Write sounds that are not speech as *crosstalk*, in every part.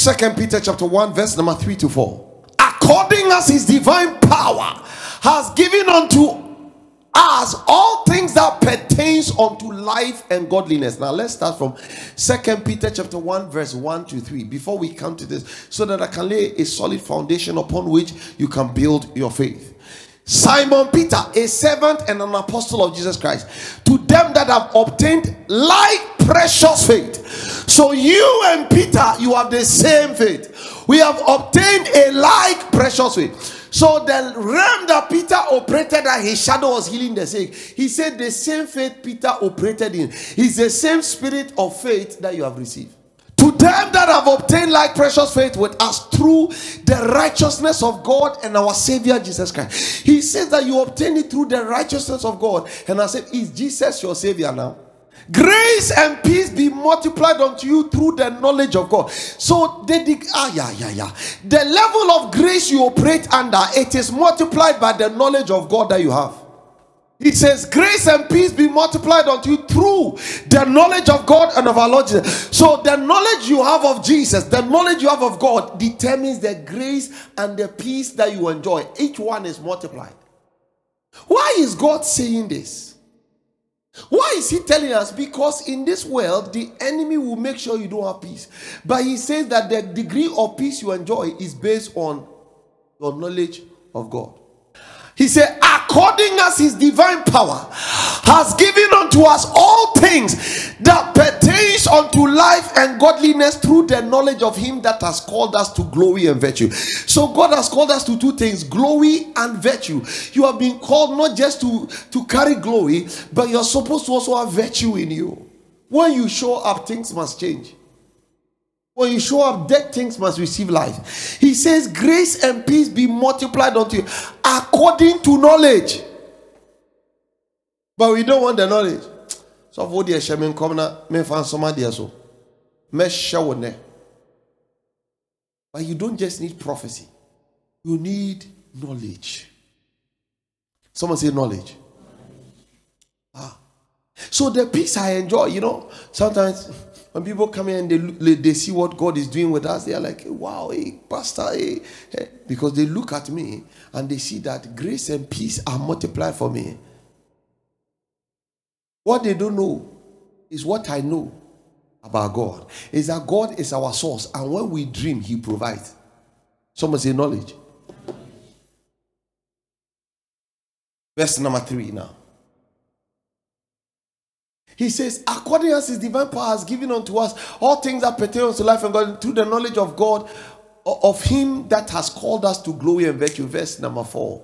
Second Peter chapter 1, verse number 3 to 4. According as his divine power has given unto us all things that pertains unto life and godliness. Now let's start from Second Peter chapter 1, verse 1 to 3. Before we come to this, so that I can lay a solid foundation upon which you can build your faith. Simon Peter, a servant and an apostle of Jesus Christ, to them that have obtained like precious faith. So you and Peter, you have the same faith. We have obtained a like precious faith. So the realm that Peter operated that his shadow was healing the sick. He said the same faith Peter operated in is the same spirit of faith that you have received. To them that have obtained like precious faith with us through the righteousness of God and our Savior Jesus Christ. He says that you obtain it through the righteousness of God. And I said, Is Jesus your Savior now? Grace and peace be multiplied unto you through the knowledge of God. So the ah yeah yeah yeah. The level of grace you operate under it is multiplied by the knowledge of God that you have. It says, Grace and peace be multiplied unto you through the knowledge of God and of our Lord Jesus. So, the knowledge you have of Jesus, the knowledge you have of God, determines the grace and the peace that you enjoy. Each one is multiplied. Why is God saying this? Why is he telling us? Because in this world, the enemy will make sure you don't have peace. But he says that the degree of peace you enjoy is based on your knowledge of God. He said, according as his divine power has given unto us all things that pertains unto life and godliness through the knowledge of him that has called us to glory and virtue. So God has called us to two things, glory and virtue. You have been called not just to, to carry glory, but you're supposed to also have virtue in you. When you show up, things must change. When you show up, dead things must receive life. He says, Grace and peace be multiplied unto you according to knowledge. But we don't want the knowledge. So, for the shaman come me find somebody so. Me show But you don't just need prophecy, you need knowledge. Someone say knowledge. Ah. So the peace I enjoy, you know, sometimes when people come in and they, they see what God is doing with us, they are like, wow, hey, Pastor, hey. Because they look at me and they see that grace and peace are multiplied for me. What they don't know is what I know about God. Is that God is our source, and when we dream, He provides. Someone say knowledge. Verse number three now. He says, according as his divine power has given unto us all things that pertain to life and God, through the knowledge of God, of him that has called us to glory and virtue. Verse number four.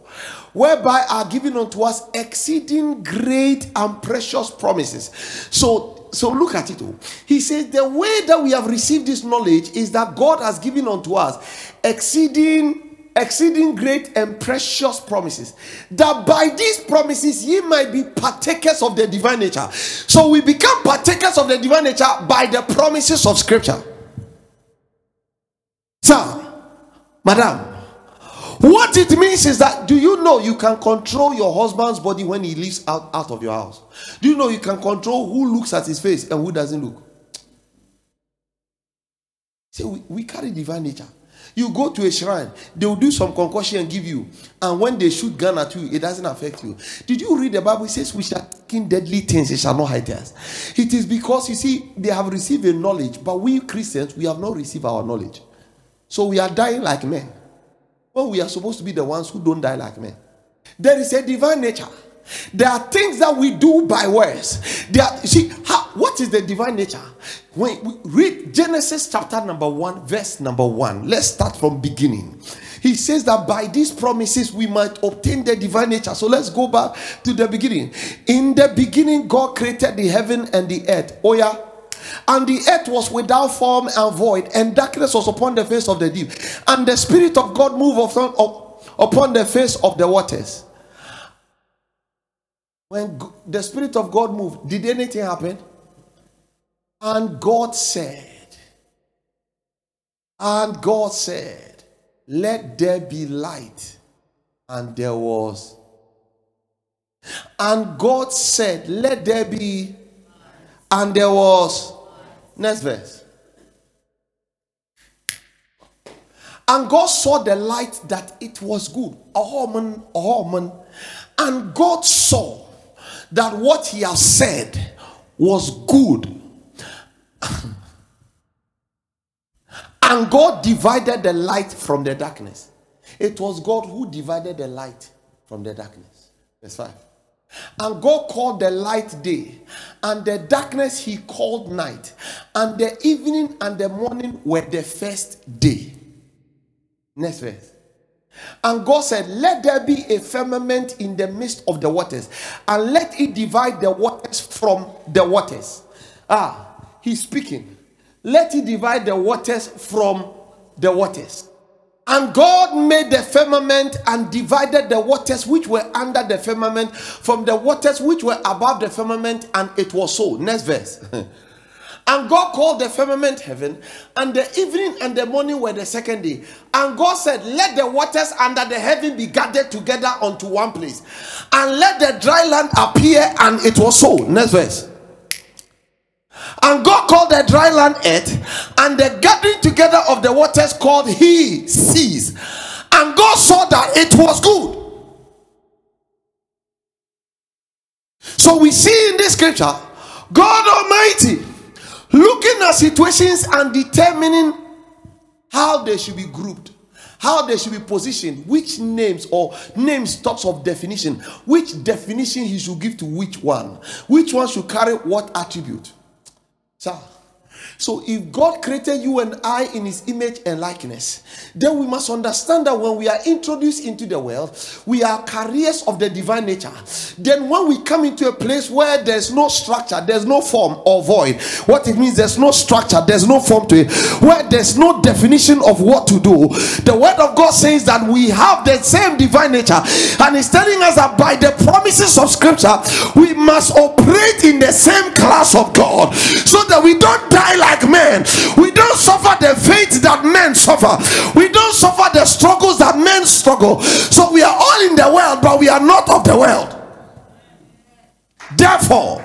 Whereby are given unto us exceeding great and precious promises. So, so look at it. All. He says the way that we have received this knowledge is that God has given unto us exceeding exceeding great and precious promises, that by these promises ye might be partakers of the divine nature. So we become partakers of the divine nature by the promises of Scripture. Sir, Madam, what it means is that do you know you can control your husband's body when he leaves out, out of your house? Do you know you can control who looks at his face and who doesn't look? See, we, we carry divine nature. You go to a shrine, they will do some concussion and give you. And when they shoot gun at you, it doesn't affect you. Did you read the Bible? It says, We shall taking deadly things, it shall not hide us. It is because you see, they have received a knowledge, but we Christians, we have not received our knowledge. So we are dying like men. When we are supposed to be the ones who don't die like men. There is a divine nature. There are things that we do by words. There are, see, how, what is the divine nature? When we read Genesis chapter number one, verse number one. Let's start from beginning. He says that by these promises we might obtain the divine nature. So let's go back to the beginning. In the beginning, God created the heaven and the earth. Oh yeah. And the earth was without form and void, and darkness was upon the face of the deep. And the Spirit of God moved upon, upon the face of the waters. When the Spirit of God moved, did anything happen? And God said, and God said, let there be light. And there was. And God said, let there be. And there was. Next verse. And God saw the light that it was good. Ahoman, Ahoman. And God saw that what he has said was good. *laughs* and God divided the light from the darkness. It was God who divided the light from the darkness. Verse 5. And God called the light day, and the darkness he called night, and the evening and the morning were the first day. Next verse. And God said, Let there be a firmament in the midst of the waters, and let it divide the waters from the waters. Ah, he's speaking. Let it divide the waters from the waters. And God made the firmament and divided the waters which were under the firmament from the waters which were above the firmament, and it was so. Next verse. *laughs* and God called the firmament heaven, and the evening and the morning were the second day. And God said, Let the waters under the heaven be gathered together unto one place, and let the dry land appear, and it was so. Next verse. And God called the dry land earth, and the gathering together of the waters called he seas. And God saw that it was good. So we see in this scripture, God Almighty looking at situations and determining how they should be grouped how they should be positioned, which names or names talks of definition, which definition he should give to which one, which one should carry what attribute. Sir. So, if God created you and I in His image and likeness, then we must understand that when we are introduced into the world, we are carriers of the divine nature. Then, when we come into a place where there's no structure, there's no form or void, what it means there's no structure, there's no form to it, where there's no definition of what to do, the Word of God says that we have the same divine nature, and it's telling us that by the promises of Scripture, we must operate in the same class of God so that we don't die like men. We don't suffer the fate that men suffer. We don't suffer the struggles that men struggle. So we are all in the world, but we are not of the world. Therefore,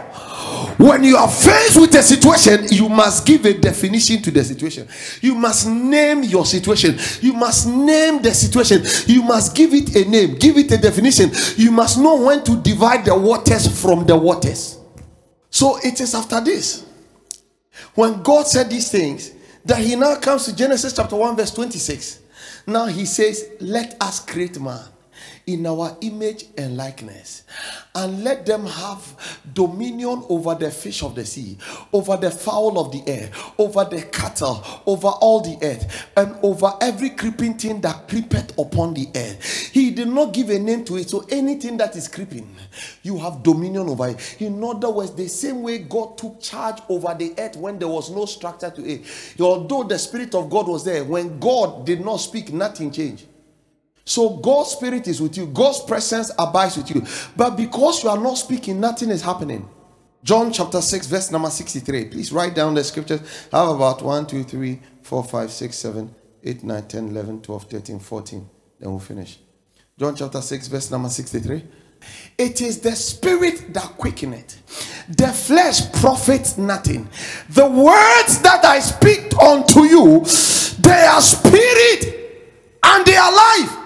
when you are faced with a situation, you must give a definition to the situation. You must name your situation. You must name the situation. You must give it a name, give it a definition. You must know when to divide the waters from the waters. So it is after this when God said these things, that he now comes to Genesis chapter 1, verse 26. Now he says, Let us create man in our image and likeness, and let them have dominion over the fish of the sea, over the fowl of the air, over the cattle, over all the earth, and over every creeping thing that creepeth upon the earth. He did not give a name to it, so anything that is creeping, you have dominion over it. In other words, the same way God took charge over the earth when there was no structure to it, although the Spirit of God was there, when God did not speak, nothing changed. So God's spirit is with you, God's presence abides with you. But because you are not speaking, nothing is happening. John chapter 6, verse number 63. Please write down the scriptures. I have about 1, 2, 3, 4, 5, 6, 7, 8, 9, 10, 11, 12, 13, 14. Then we'll finish. John chapter 6, verse number 63. It is the spirit that quickeneth. The flesh profits nothing. The words that I speak unto you, they are spirit and they are life.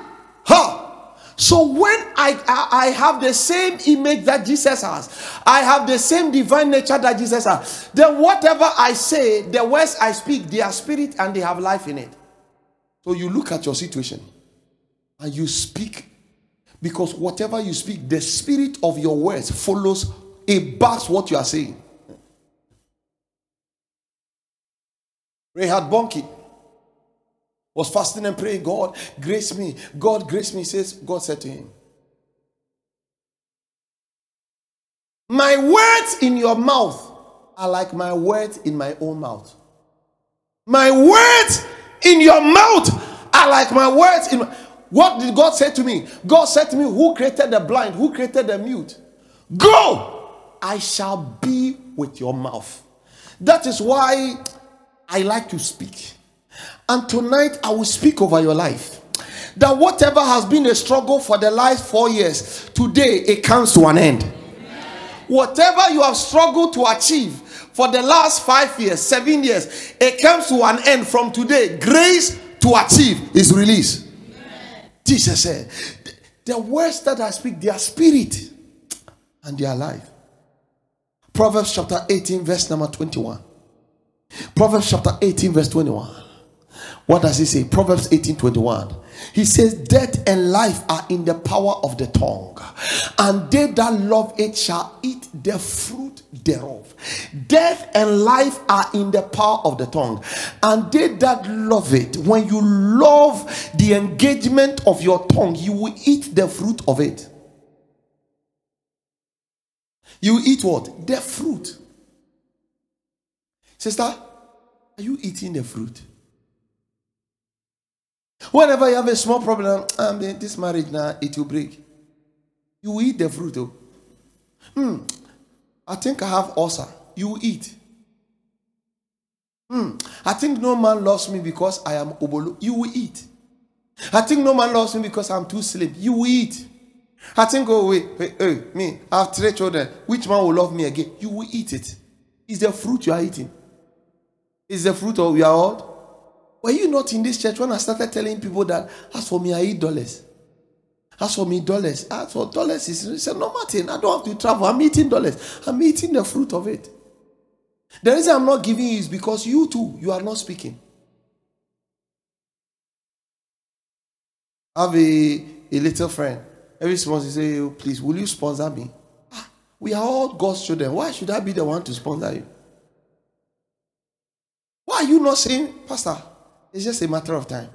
Huh. So when I, I, I have the same image that Jesus has, I have the same divine nature that Jesus has, then whatever I say, the words I speak, they are spirit and they have life in it. So you look at your situation and you speak because whatever you speak, the spirit of your words follows, it backs what you are saying. Reinhard Bonnke was fasting and praying, God, grace me. God, grace me. Says, God said to him, My words in your mouth are like my words in my own mouth. My words in your mouth are like my words in my... What did God say to me? God said to me, Who created the blind? Who created the mute? Go! I shall be with your mouth. That is why I like to speak. And tonight I will speak over your life. That whatever has been a struggle for the last four years, today it comes to an end. Whatever you have struggled to achieve for the last five years, seven years, it comes to an end from today. Grace to achieve is release. Jesus said, The words that I speak, they are spirit and they are life. Proverbs chapter 18, verse number 21. Proverbs chapter 18, verse 21. What does he say? Proverbs 18 21. He says, Death and life are in the power of the tongue, and they that love it shall eat the fruit thereof. Death and life are in the power of the tongue, and they that love it, when you love the engagement of your tongue, you will eat the fruit of it. You eat what? The fruit. Sister, are you eating the fruit? Whenever you have a small problem, um, this marriage now, it will break. You eat the fruit. Oh. Hmm. I think I have ulcer. You eat. Hmm. I think no man loves me because I am obolo. You eat. I think no man loves me because I'm too slim. You eat. I think, oh, wait, wait, hey, me, I have three children. Which man will love me again? You will eat it. It's the fruit you are eating. It's the fruit of your old. Were you not in this church when I started telling people that as for me, I eat dollars? As for me, dollars. As for dollars, it's, a normal thing. I don't have to travel. I'm eating dollars. I'm eating the fruit of it. The reason I'm not giving is because you too, you are not speaking. I have a, a little friend. Every sponsor say, oh, please, will you sponsor me? Ah, we are all God's children. Why should I be the one to sponsor you? Why are you not saying, Pastor, it's just a matter of time.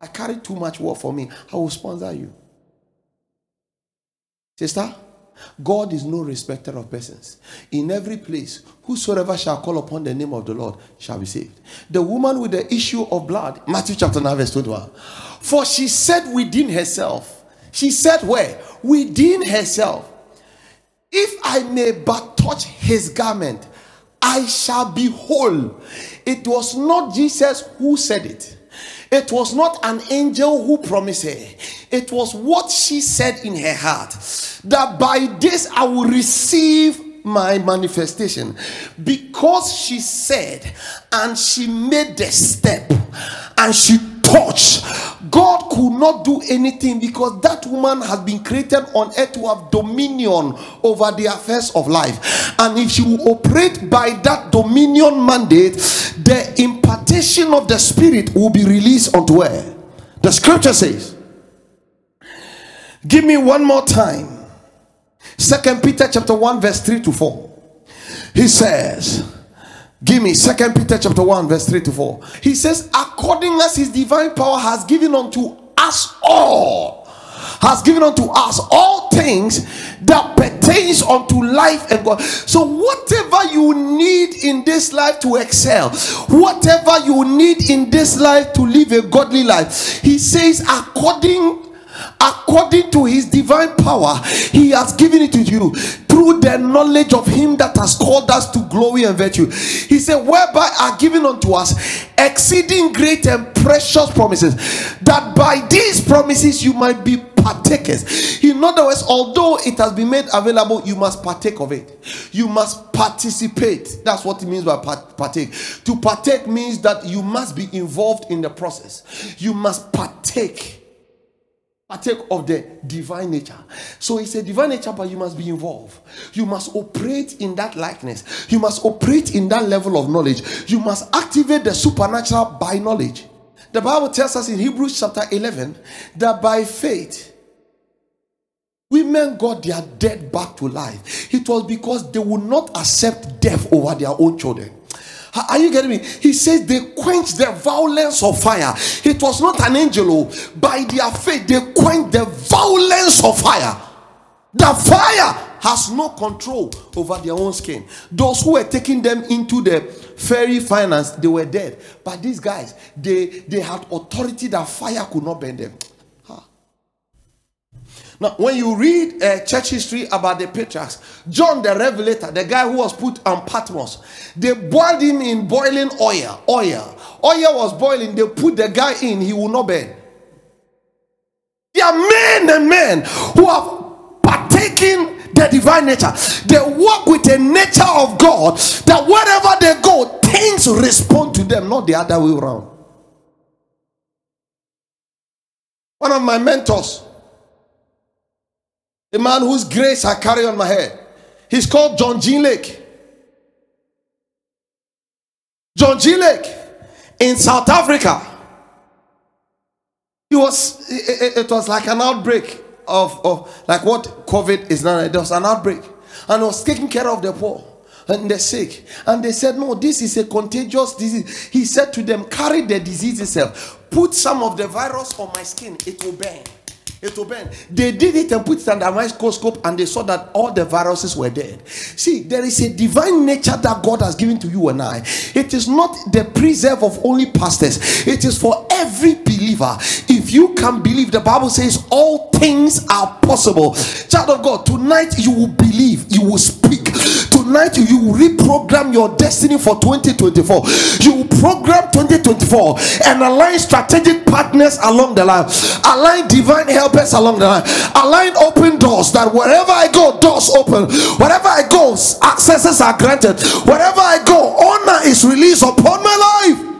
I carry too much work for me. I will sponsor you. Sister, God is no respecter of persons. In every place, whosoever shall call upon the name of the Lord shall be saved. The woman with the issue of blood, Matthew chapter 9, verse 21. For she said within herself, she said where? Within herself, if I may but touch his garment, I shall be whole. It was not Jesus who said it. It was not an angel who promised her. It was what she said in her heart that by this I will receive my manifestation. Because she said and she made the step and she touched God could not do anything because that woman has been created on earth to have dominion over the affairs of life. And if she will operate by that dominion mandate, the impartation of the Spirit will be released unto her. The scripture says, Give me one more time. Second Peter chapter 1, verse 3 to 4. He says, Give me Second Peter chapter 1, verse 3 to 4. He says, according as his divine power has given unto us all, has given unto us all things that pertains unto life and God. So whatever you need in this life to excel, whatever you need in this life to live a godly life, he says, according according to his divine power, he has given it to you through the knowledge of him that has called us to glory and virtue. He said, Whereby are given unto us exceeding great and precious promises, that by these promises you might be partakers. In other words, although it has been made available, you must partake of it. You must participate. That's what it means by partake. To partake means that you must be involved in the process, you must partake partake of the divine nature. So it's a divine nature, but you must be involved. You must operate in that likeness. You must operate in that level of knowledge. You must activate the supernatural by knowledge. The Bible tells us in Hebrews chapter 11 that by faith, women got their dead back to life. It was because they would not accept death over their own children. Are you getting me? He says they quenched the violence of fire. It was not an angel. Oh. By their faith, they quenched the violence of fire. The fire has no control over their own skin. Those who were taking them into the fairy finance, they were dead. But these guys, they, they had authority that fire could not burn them. Now, when you read uh, church history about the patriarchs, John the Revelator, the guy who was put on Patmos, they boiled him in boiling oil. Oil. Oil was boiling. They put the guy in, he will not burn. There are men and men who have partaken the divine nature. They walk with the nature of God that wherever they go, things respond to them, not the other way around. One of my mentors, a man whose grace I carry on my head. He's called John G. Lake. John G. Lake in South Africa. It was it, it, was like an outbreak of, of like what COVID is now. There was an outbreak, and was taking care of the poor and the sick. And they said, No, this is a contagious disease. He said to them, Carry the disease itself, put some of the virus on my skin, it will burn it will burn. They did it and put it under a microscope and they saw that all the viruses were dead. See, there is a divine nature that God has given to you and I. It is not the preserve of only pastors, it is for every believer. If you can believe, the Bible says all things are possible. Child of God, tonight you will believe, you will speak. Tonight you will reprogram your destiny for 2024. You will program 2024 and align strategic partners along the line, align divine helpers along the line. Align open doors that wherever I go, doors open. Wherever I go, accesses are granted. Wherever I go, honor is released upon my life.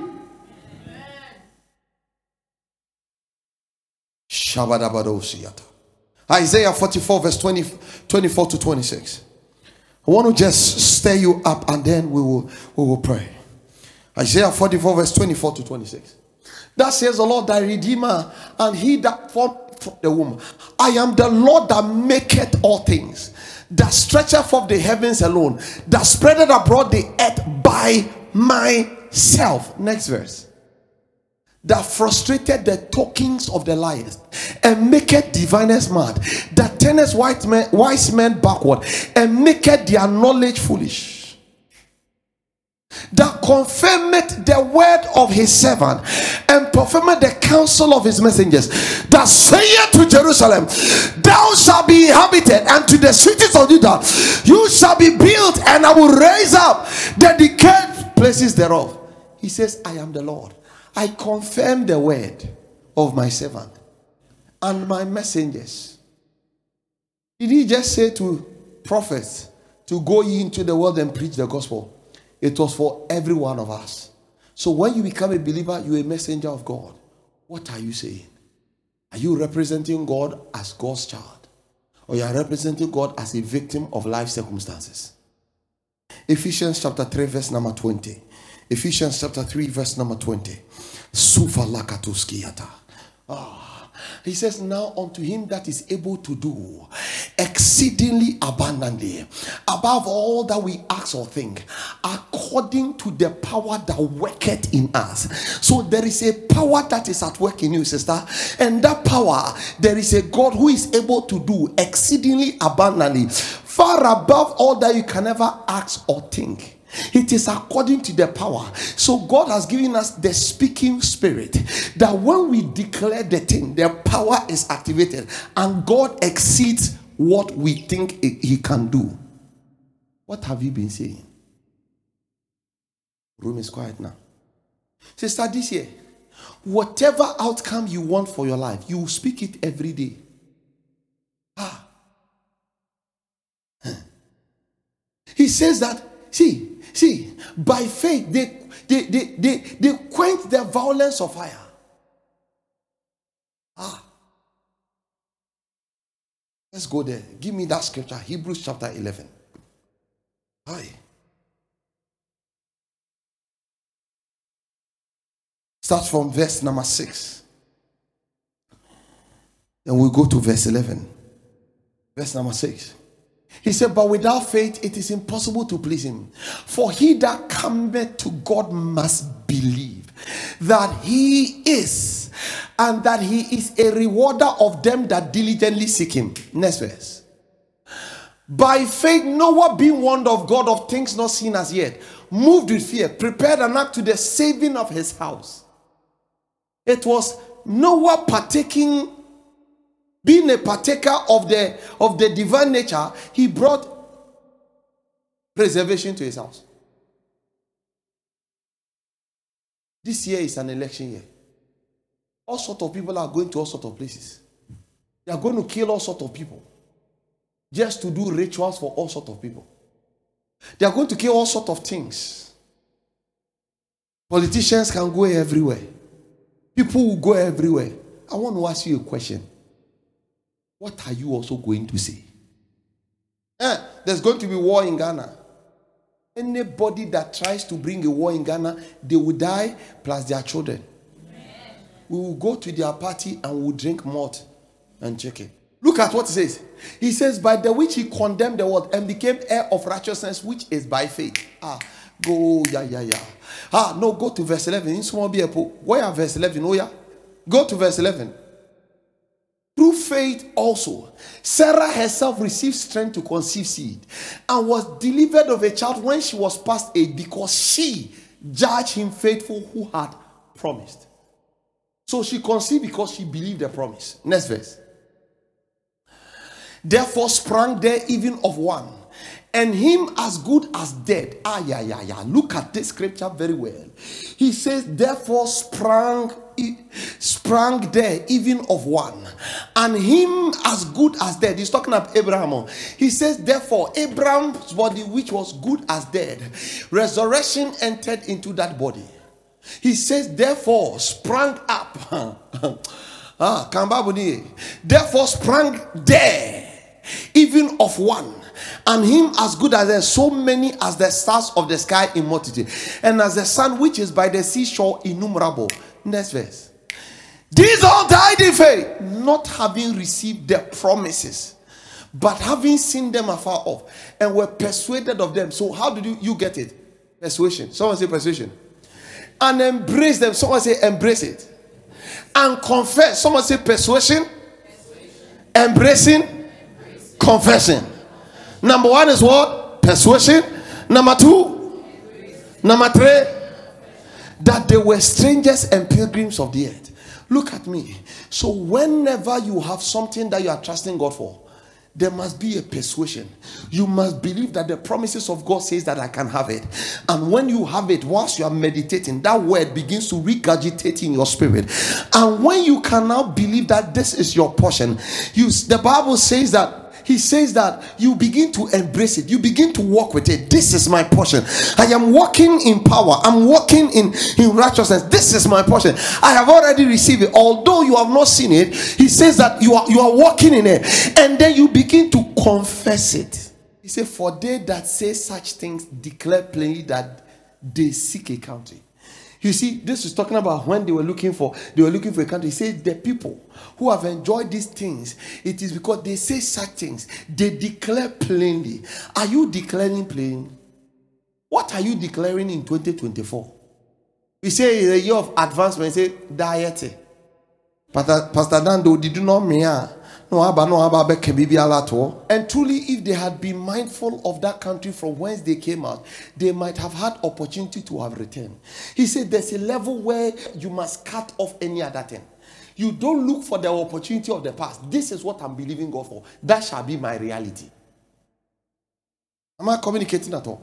Isaiah 44, verse 20, 24 to 26. I want to just stir you up and then we will we will pray. Isaiah 44, verse 24 to 26. That says the Lord thy Redeemer, and he that formed the womb. I am the Lord that maketh all things, that stretcheth forth the heavens alone, that spreadeth abroad the earth by myself. Next verse. That frustrated the talkings of the liars and maketh diviners mad, that turneth wise men backward and maketh their knowledge foolish that confirmed the word of his servant and performed the counsel of his messengers that saith to Jerusalem, Thou shalt be inhabited, and to the cities of Judah, you shall be built, and I will raise up the decayed places thereof. He says, I am the Lord. I confirm the word of my servant and my messengers. Did he just say to prophets to go into the world and preach the gospel? It was for every one of us. So when you become a believer, you're a messenger of God. What are you saying? Are you representing God as God's child? Or you are representing God as a victim of life circumstances? Ephesians chapter 3, verse number 20. Ephesians chapter 3, verse number 20. Sufa lakatuskiyata. Ah. He says, Now unto him that is able to do exceedingly abundantly, above all that we ask or think, according to the power that worketh in us. So there is a power that is at work in you, sister. And that power, there is a God who is able to do exceedingly abundantly, far above all that you can ever ask or think. It is according to the power. So God has given us the speaking spirit that when we declare the thing, the power is activated and God exceeds what we think he can do. What have you been saying? Room is quiet now. Sister, this year, whatever outcome you want for your life, you speak it every day. Ah. He says that, see, See, by faith, they, they, they, they, they quench the violence of fire. Ah. Let's go there. Give me that scripture, Hebrews chapter 11. Hi. Start from verse number 6. Then we go to verse 11. Verse number 6. He said, But without faith it is impossible to please him. For he that cometh to God must believe that he is, and that he is a rewarder of them that diligently seek him. Next verse. By faith, Noah, being warned of God of things not seen as yet, moved with fear, prepared an ark to the saving of his house. It was Noah partaking being a partaker of the of the divine nature he brought preservation to his house. This year is an election year. All sorts of people are going to all sorts of places. They are going to kill all sorts of people just to do rituals for all sorts of people. They are going to kill all sorts of things. Politicians can go everywhere. People will go everywhere. I want to ask you a question. What are you also going to say? Eh, there's going to be war in Ghana. Anybody that tries to bring a war in Ghana, they will die plus their children. We will go to their party and we'll drink malt and chicken. Look at what he says. He says, By the which he condemned the world and became heir of righteousness, which is by faith. Ah, go, yeah, yeah, yeah. Ah, no, go to verse 11. In small Where are verse 11? Oh, yeah. Go to verse 11. Through faith also, Sarah herself received strength to conceive seed and was delivered of a child when she was past age because she judged him faithful who had promised. So she conceived because she believed the promise. Next verse. Therefore sprang there even of one, and him as good as dead. Ah, yeah, yeah, yeah. Look at this scripture very well. He says, Therefore sprang sprang there even of one. And him as good as dead. He's talking about abraham. He says therefore abraham's body which was good as dead resurrection entered into that body. He says therefore sprang up. *laughs* Ah therefore sprang there even of one and him as good as there so many as the stars of the sky in multitude. And as the sun which is by the seashore innumerable. Next verse. These all died in faith not having received the promises but having seen them afar off and were persuaded of them. So how did you, you get it? Persuasion. Someone say persuasion. And embrace them. Someone say embrace it. And confess. Someone say persuasion, persuasion. embracing. Confession. Number one is what? Persuasion. Number two, number three, that they were strangers and pilgrims of the earth. Look at me. So, whenever you have something that you are trusting God for, there must be a persuasion. You must believe that the promises of God says that I can have it. And when you have it, whilst you are meditating, that word begins to regurgitate in your spirit. And when you can now believe that this is your portion, you the Bible says that he says that you begin to embrace it, you begin to walk with it. This is my portion. I am walking in power, I'm walking in, in righteousness. This is my portion. I have already received it. Although you have not seen it, he says that you are you are walking in it, and then you begin to confess it. He said, For they that say such things declare plainly that they seek a country. You see, this is talking about when they were looking for they were looking for a country. He said the people who have enjoyed these things, it is because they say such things. They declare plainly. Are you declaring plain? What are you declaring in 2024? We say the year of advancement, say diet. Pastor, Pastor Dando, did you know me? And truly, if they had been mindful of that country from whence they came out, they might have had opportunity to have returned. He said there's a level where you must cut off any other thing. You don't look for the opportunity of the past. This is what I'm believing God for. That shall be my reality. Am I communicating at all?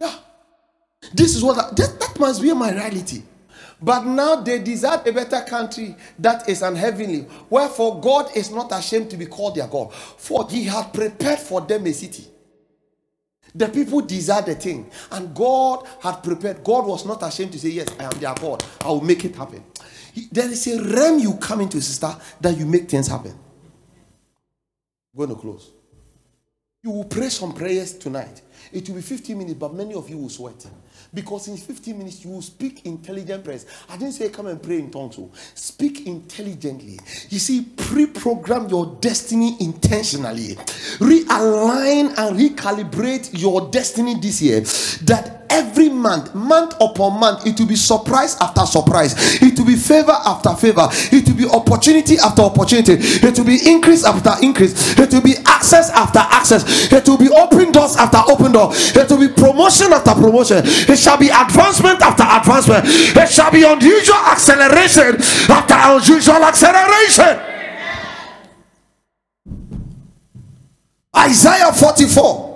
Yeah. This is what I, that, that must be my reality. But now they desire a better country that is an heavenly. Wherefore, God is not ashamed to be called their God, for he had prepared for them a city. The people desire the thing, and God had prepared. God was not ashamed to say, Yes, I am their God. I will make it happen. There is a realm you come into, sister, that you make things happen. I'm going to close. You will pray some prayers tonight. It will be 15 minutes, but many of you will sweat. Because in 15 minutes, you will speak intelligent prayers. I didn't say come and pray in tongues. So oh. speak intelligently. You see, pre program your destiny intentionally. Realign and recalibrate your destiny this year. That every month, month upon month, it will be surprise after surprise. It will be favor after favor. It will be opportunity after opportunity. It will be increase after increase. It will be access after access. It will be open doors after open door. It will be promotion after promotion. It shall be advancement after advancement. It shall be unusual acceleration after unusual acceleration. Isaiah 44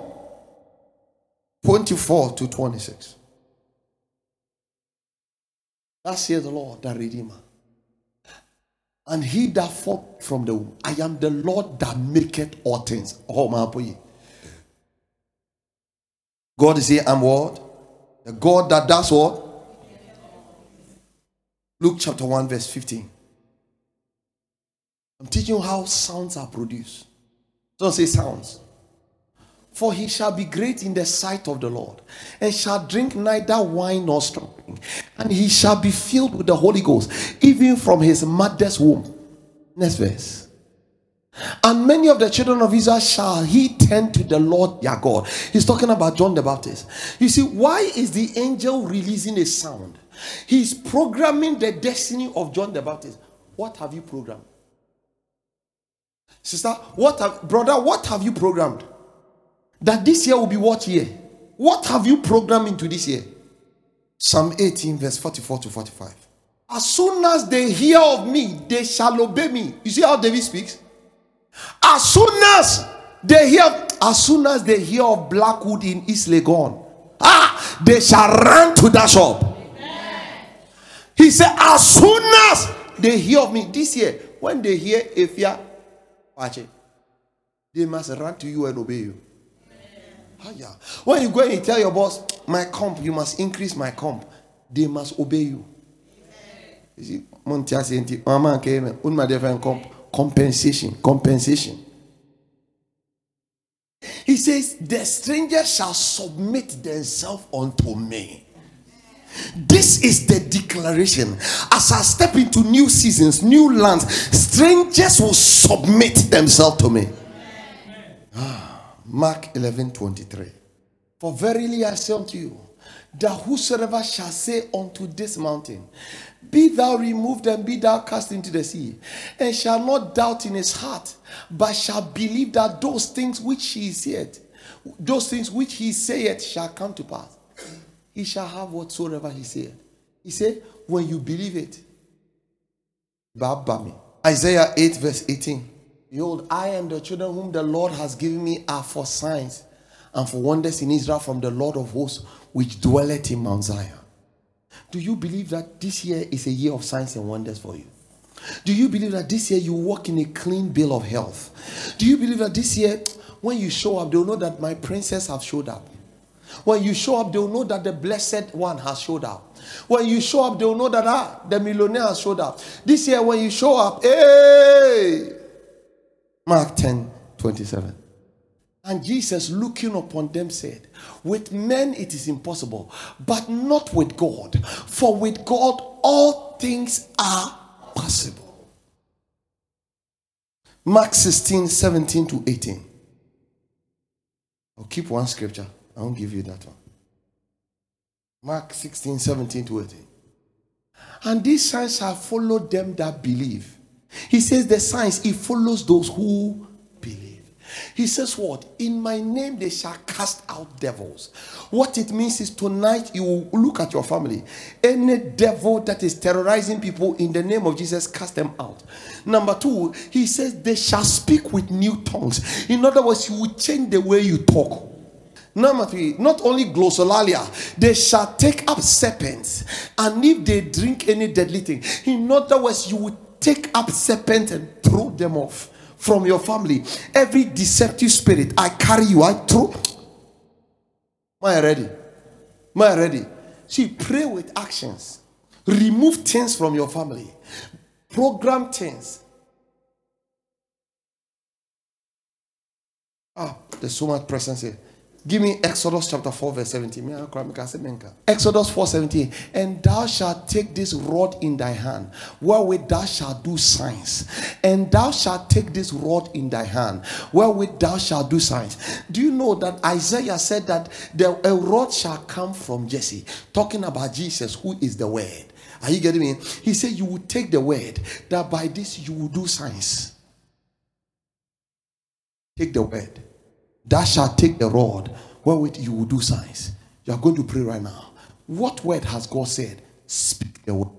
24 to 26. Thus says the Lord, the Redeemer. And he that from the womb, I am the Lord that maketh all things. Oh, my boy. God is here, I'm what? The God that does what? Luke chapter 1, verse 15. I'm teaching you how sounds are produced. Don't say sounds. For he shall be great in the sight of the Lord, and shall drink neither wine nor strong drink, and he shall be filled with the Holy Ghost, even from his mother's womb. Next verse. And many of the children of Israel shall he turn to the Lord their God. He's talking about John the Baptist. You see, why is the angel releasing a sound? He's programming the destiny of John the Baptist. What have you programmed? Sister, what have, brother, what have you programmed? That this year will be what year? What have you programmed into this year? Psalm 18, verse 44 to 45. As soon as they hear of me, they shall obey me. You see how David speaks? As soon as they hear, as soon as they hear of Blackwood in East Legon, ah, they shall run to that shop. He said, as soon as they hear of me this year, when they hear Efia, watch they must run to you and obey you. Ah, yeah. When you go and you tell your boss, my comp, you must increase my comp, they must obey you. You see, Mama came, unma different comp compensation. Compensation. He says, The stranger shall submit themselves unto me. This is the declaration. As I step into new seasons, new lands, strangers will submit themselves to me. Ah, Mark 11 23. For verily I say unto you, that whosoever shall say unto this mountain, be thou removed and be thou cast into the sea, and shall not doubt in his heart, but shall believe that those things which he said, those things which he saith shall come to pass. He shall have whatsoever he said. He said, when you believe it. Isaiah 8, verse 18. Behold, I am the children whom the Lord has given me are for signs and for wonders in Israel from the Lord of hosts, which dwelleth in Mount Zion. Do you believe that this year is a year of signs and wonders for you? Do you believe that this year you walk in a clean bill of health? Do you believe that this year, when you show up, they'll know that my princess have showed up? When you show up, they'll know that the blessed one has showed up. When you show up, they'll know that ah, the millionaire has showed up. This year, when you show up, hey! Mark 10 27. And Jesus, looking upon them, said, With men it is impossible, but not with God. For with God all things are possible. Mark 16, 17 to 18. I'll keep one scripture. I won't give you that one. Mark 16, 17 to 18. And these signs have followed them that believe. He says the signs, it follows those who believe. he says, What? In my name they shall cast out devils. What it means is tonight you look at your family. Any devil that is terrorizing people in the name of Jesus, cast them out. Number two, he says they shall speak with new tongues. In other words, you will change the way you talk. Number three, not only glossolalia, they shall take up serpents, and if they drink any deadly thing, in other words, you will take up serpent and throw them off from your family. Every deceptive spirit, I carry you. I throw. Am I ready? Am I ready? See, pray with actions. Remove things from your family. Program things. Ah, there's so much presence here. Give me Exodus chapter 4, verse 17. Exodus 4 17. And thou shalt take this rod in thy hand, wherewith thou shalt do signs. And thou shalt take this rod in thy hand, wherewith thou shalt do signs. Do you know that Isaiah said that the, a rod shall come from Jesse, talking about Jesus, who is the word. Are you getting me? He said, You will take the word, that by this you will do signs. Take the word. Thou shalt take the rod wherewith you will do signs. You are going to pray right now. What word has God said? Speak the word.